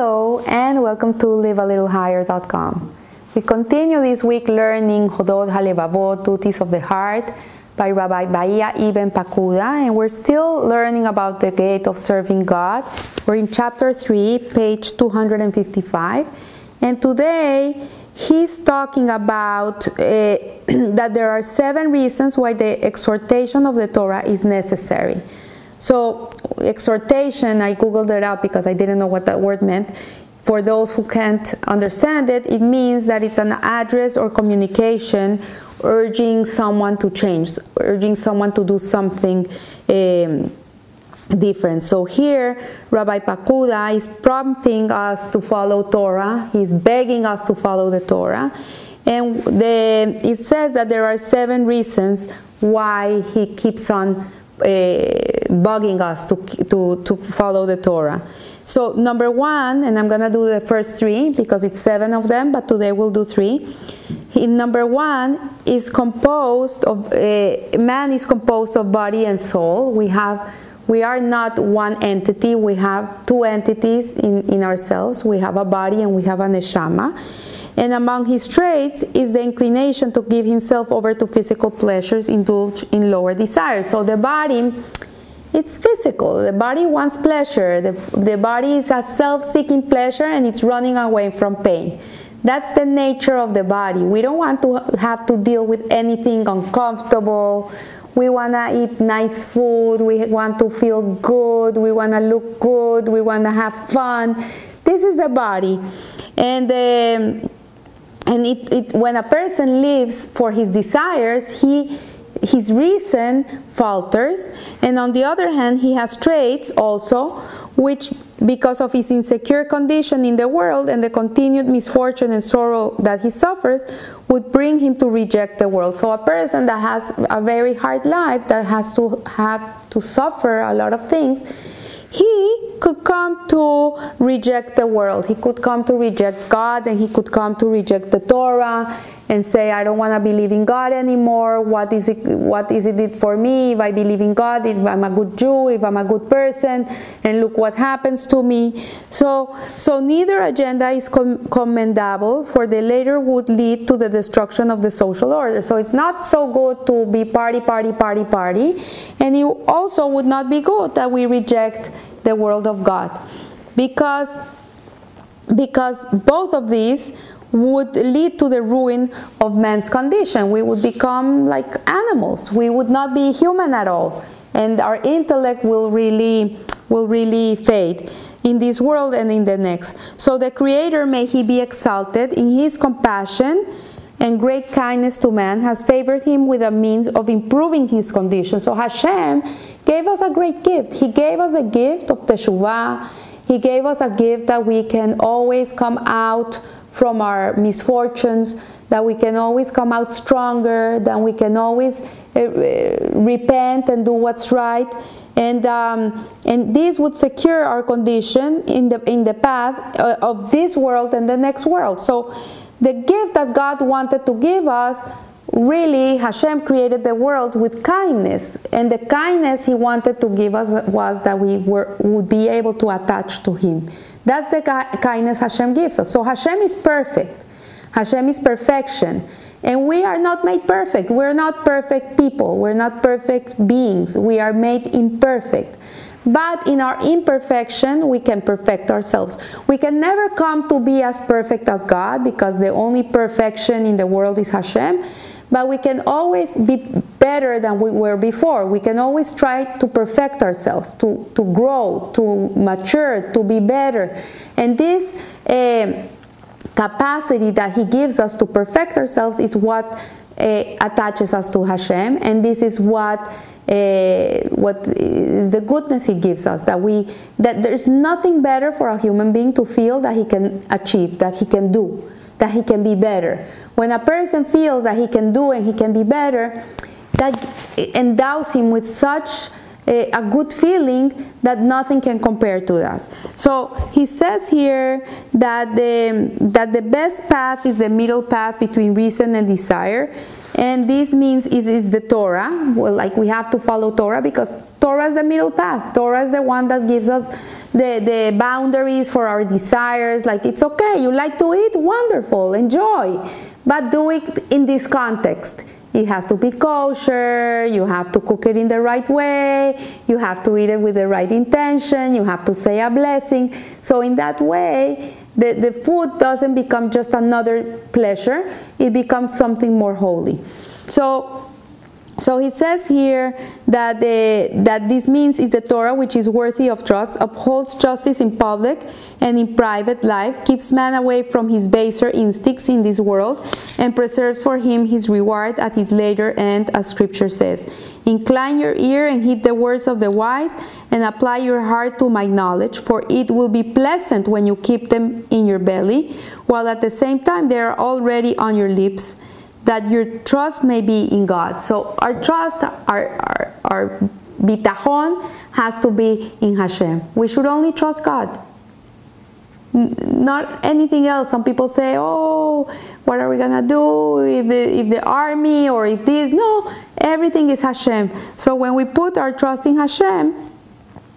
Hello and welcome to livealittlehigher.com. We continue this week learning Hovot Halevavot, Duties of the Heart by Rabbi Bahia Ibn Pakuda, and we're still learning about the gate of serving God. We're in chapter 3, page 255, and today he's talking about uh, that there are seven reasons why the exhortation of the Torah is necessary. So, exhortation, I googled it out because I didn't know what that word meant. For those who can't understand it, it means that it's an address or communication urging someone to change, urging someone to do something um, different. So here, Rabbi Pakuda is prompting us to follow Torah. He's begging us to follow the Torah. And the, it says that there are seven reasons why he keeps on bugging us to, to, to follow the Torah. So, number one, and I'm going to do the first three because it's seven of them, but today we'll do three. In number one is composed of, uh, man is composed of body and soul. We have we are not one entity, we have two entities in, in ourselves. We have a body and we have a neshama. And among his traits is the inclination to give himself over to physical pleasures, indulge in lower desires. So the body, it's physical. The body wants pleasure. The, the body is a self seeking pleasure and it's running away from pain. That's the nature of the body. We don't want to have to deal with anything uncomfortable. We want to eat nice food. We want to feel good. We want to look good. We want to have fun. This is the body. And um, and it, it, when a person lives for his desires, he his reason falters, and on the other hand, he has traits also which, because of his insecure condition in the world and the continued misfortune and sorrow that he suffers, would bring him to reject the world. So, a person that has a very hard life, that has to have to suffer a lot of things, he could come to reject the world. He could come to reject God and he could come to reject the Torah and say, I don't want to believe in God anymore. What is it, what is it for me if I believe in God, if I'm a good Jew, if I'm a good person, and look what happens to me. So, so neither agenda is com- commendable, for the later would lead to the destruction of the social order. So it's not so good to be party, party, party, party, and it also would not be good that we reject the world of God. Because because both of these would lead to the ruin of man's condition. We would become like animals. We would not be human at all. And our intellect will really will really fade in this world and in the next. So the creator may he be exalted in his compassion and great kindness to man has favored him with a means of improving his condition. So Hashem gave us a great gift. He gave us a gift of teshuvah. He gave us a gift that we can always come out from our misfortunes, that we can always come out stronger, that we can always uh, repent and do what's right. And, um, and this would secure our condition in the, in the path uh, of this world and the next world. So, the gift that God wanted to give us really Hashem created the world with kindness and the kindness he wanted to give us was that we were, would be able to attach to him that's the kindness Hashem gives us. So Hashem is perfect. Hashem is perfection. And we are not made perfect. We're not perfect people. We're not perfect beings. We are made imperfect. But in our imperfection, we can perfect ourselves. We can never come to be as perfect as God because the only perfection in the world is Hashem but we can always be better than we were before. We can always try to perfect ourselves, to, to grow, to mature, to be better. And this uh, capacity that He gives us to perfect ourselves is what uh, attaches us to Hashem, and this is what uh, what is the goodness he gives us that we that there's nothing better for a human being to feel that he can achieve that he can do that he can be better. When a person feels that he can do and he can be better, that endows him with such a, a, good feeling that nothing can compare to that. So he says here that the, that the best path is the middle path between reason and desire. And this means is, is the Torah. Well, like we have to follow Torah because Torah is the middle path. Torah is the one that gives us the, the boundaries for our desires. Like, it's okay, you like to eat, wonderful, enjoy, but do it in this context. It has to be kosher, you have to cook it in the right way, you have to eat it with the right intention, you have to say a blessing. So, in that way, the, the food doesn't become just another pleasure, it becomes something more holy. So, so he says here that, the, that this means is the Torah which is worthy of trust, upholds justice in public and in private life, keeps man away from his baser instincts in this world, and preserves for him his reward at his later end, as scripture says. Incline your ear and heed the words of the wise, and apply your heart to my knowledge, for it will be pleasant when you keep them in your belly, while at the same time they are already on your lips that your trust may be in God. So our trust, our, our, our bitachon has to be in Hashem. We should only trust God. Not anything else. Some people say, oh, what are we to do if the, if the army or if this? No, everything is Hashem. So when we put our trust in Hashem,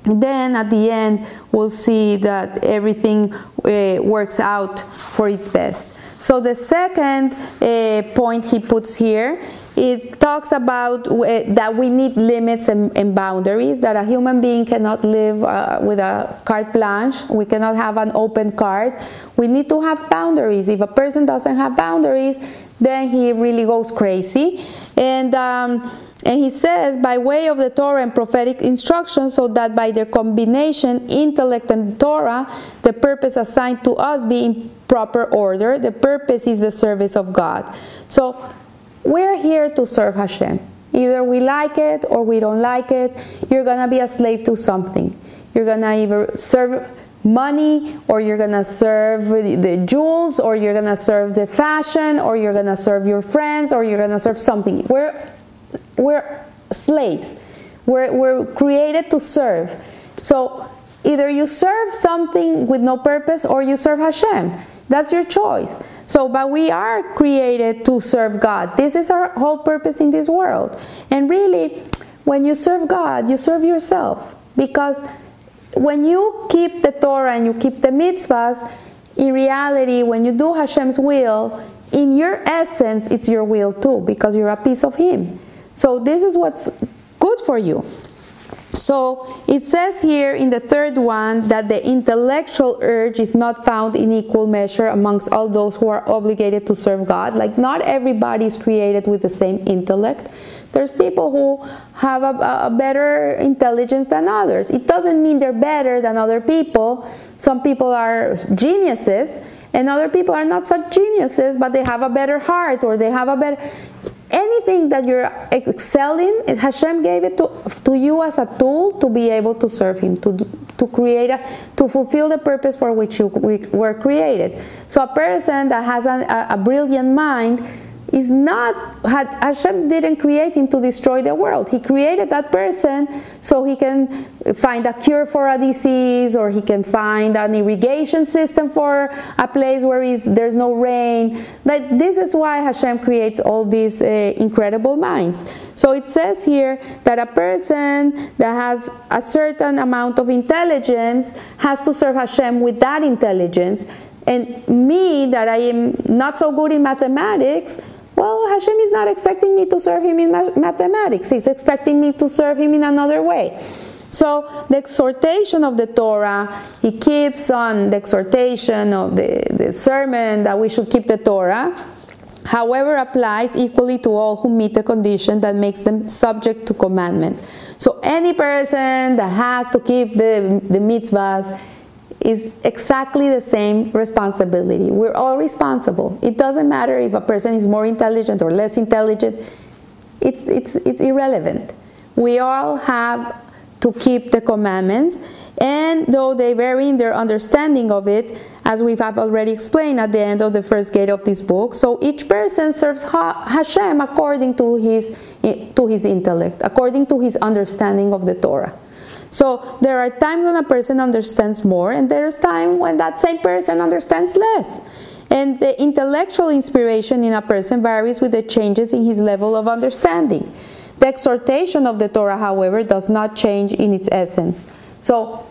then at the end we'll see that everything uh, works out for its best. So the second uh, point he puts here it talks about uh, that we need limits and, and, boundaries that a human being cannot live uh, with a carte blanche. We cannot have an open card we need to have boundaries. If a person doesn't have boundaries then he really goes crazy. And um, and he says, by way of the Torah and prophetic instruction, so that by their combination, intellect and Torah, the purpose assigned to us be in proper order. The purpose is the service of God. So we're here to serve Hashem. Either we like it or we don't like it. You're going to be a slave to something. You're going to either serve money or you're to serve the jewels or you're to serve the fashion or you're to serve your friends or you're to serve something. We're we're slaves. We're, we're created to serve. So either you serve something with no purpose or you serve Hashem. That's your choice. So, but we are created to serve God. This is our whole purpose in this world. And really, when you serve God, you serve yourself. Because when you keep the Torah and you keep the mitzvahs, in reality, when you do Hashem's will, in your essence, it's your will too, because you're a piece of Him. So this is what's good for you. So it says here in the third one that the intellectual urge is not found in equal measure amongst all those who are obligated to serve God. Like, not everybody is created with the same intellect. There's people who have a, a, better intelligence than others. It doesn't mean they're better than other people. Some people are geniuses, and other people are not such geniuses, but they have a better heart or they have a better anything that you're excelling, Hashem gave it to, to you as a tool to be able to serve Him, to, to create, a, to fulfill the purpose for which you were created. So a person that has a, a brilliant mind is not Hashem didn't create him to destroy the world. He created that person so he can find a cure for a disease or he can find an irrigation system for a place where there's no rain. That this is why Hashem creates all these uh, incredible minds. So it says here that a person that has a certain amount of intelligence has to serve Hashem with that intelligence. And me, that I am not so good in mathematics, well, Hashem is not expecting me to serve him in mathematics, he's expecting me to serve him in another way. So, the exhortation of the Torah, he keeps on the exhortation of the, the sermon that we should keep the Torah, however, applies equally to all who meet the condition that makes them subject to commandment. So, any person that has to keep the, the mitzvahs, is exactly the same responsibility. We're all responsible. It doesn't matter if a person is more intelligent or less intelligent, it's, it's, it's irrelevant. We all have to keep the commandments, and though they vary in their understanding of it, as we have already explained at the end of the first gate of this book, so each person serves Hashem according to his, to his intellect, according to his understanding of the Torah. So there are times when a person understands more, and there's time when that same person understands less. And the intellectual inspiration in a person varies with the changes in his level of understanding. The exhortation of the Torah, however, does not change in its essence. So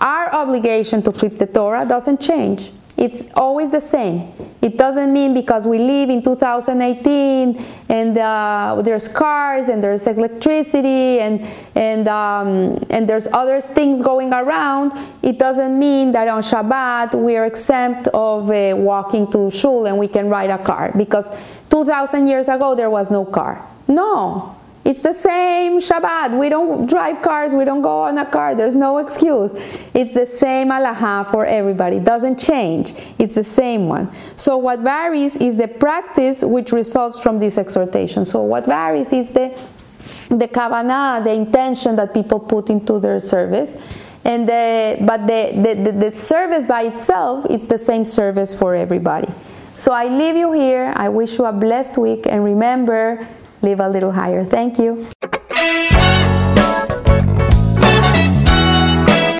our obligation to keep the Torah doesn't change. It's always the same. It doesn't mean because we live in 2018 and uh, there's cars and there's electricity and and um, and there's other things going around. It doesn't mean that on Shabbat we are exempt of uh, walking to shul and we can ride a car because 2,000 years ago there was no car. No, it's the same Shabbat. We don't drive cars, we don't go on a car, there's no excuse. It's the same alaha for everybody, it doesn't change. It's the same one. So, what varies is the practice which results from this exhortation. So, what varies is the the kavanah, the intention that people put into their service. And the, but the, the, the, the service by itself is the same service for everybody. So I leave you here. I wish you a blessed week and remember live a little higher. Thank you.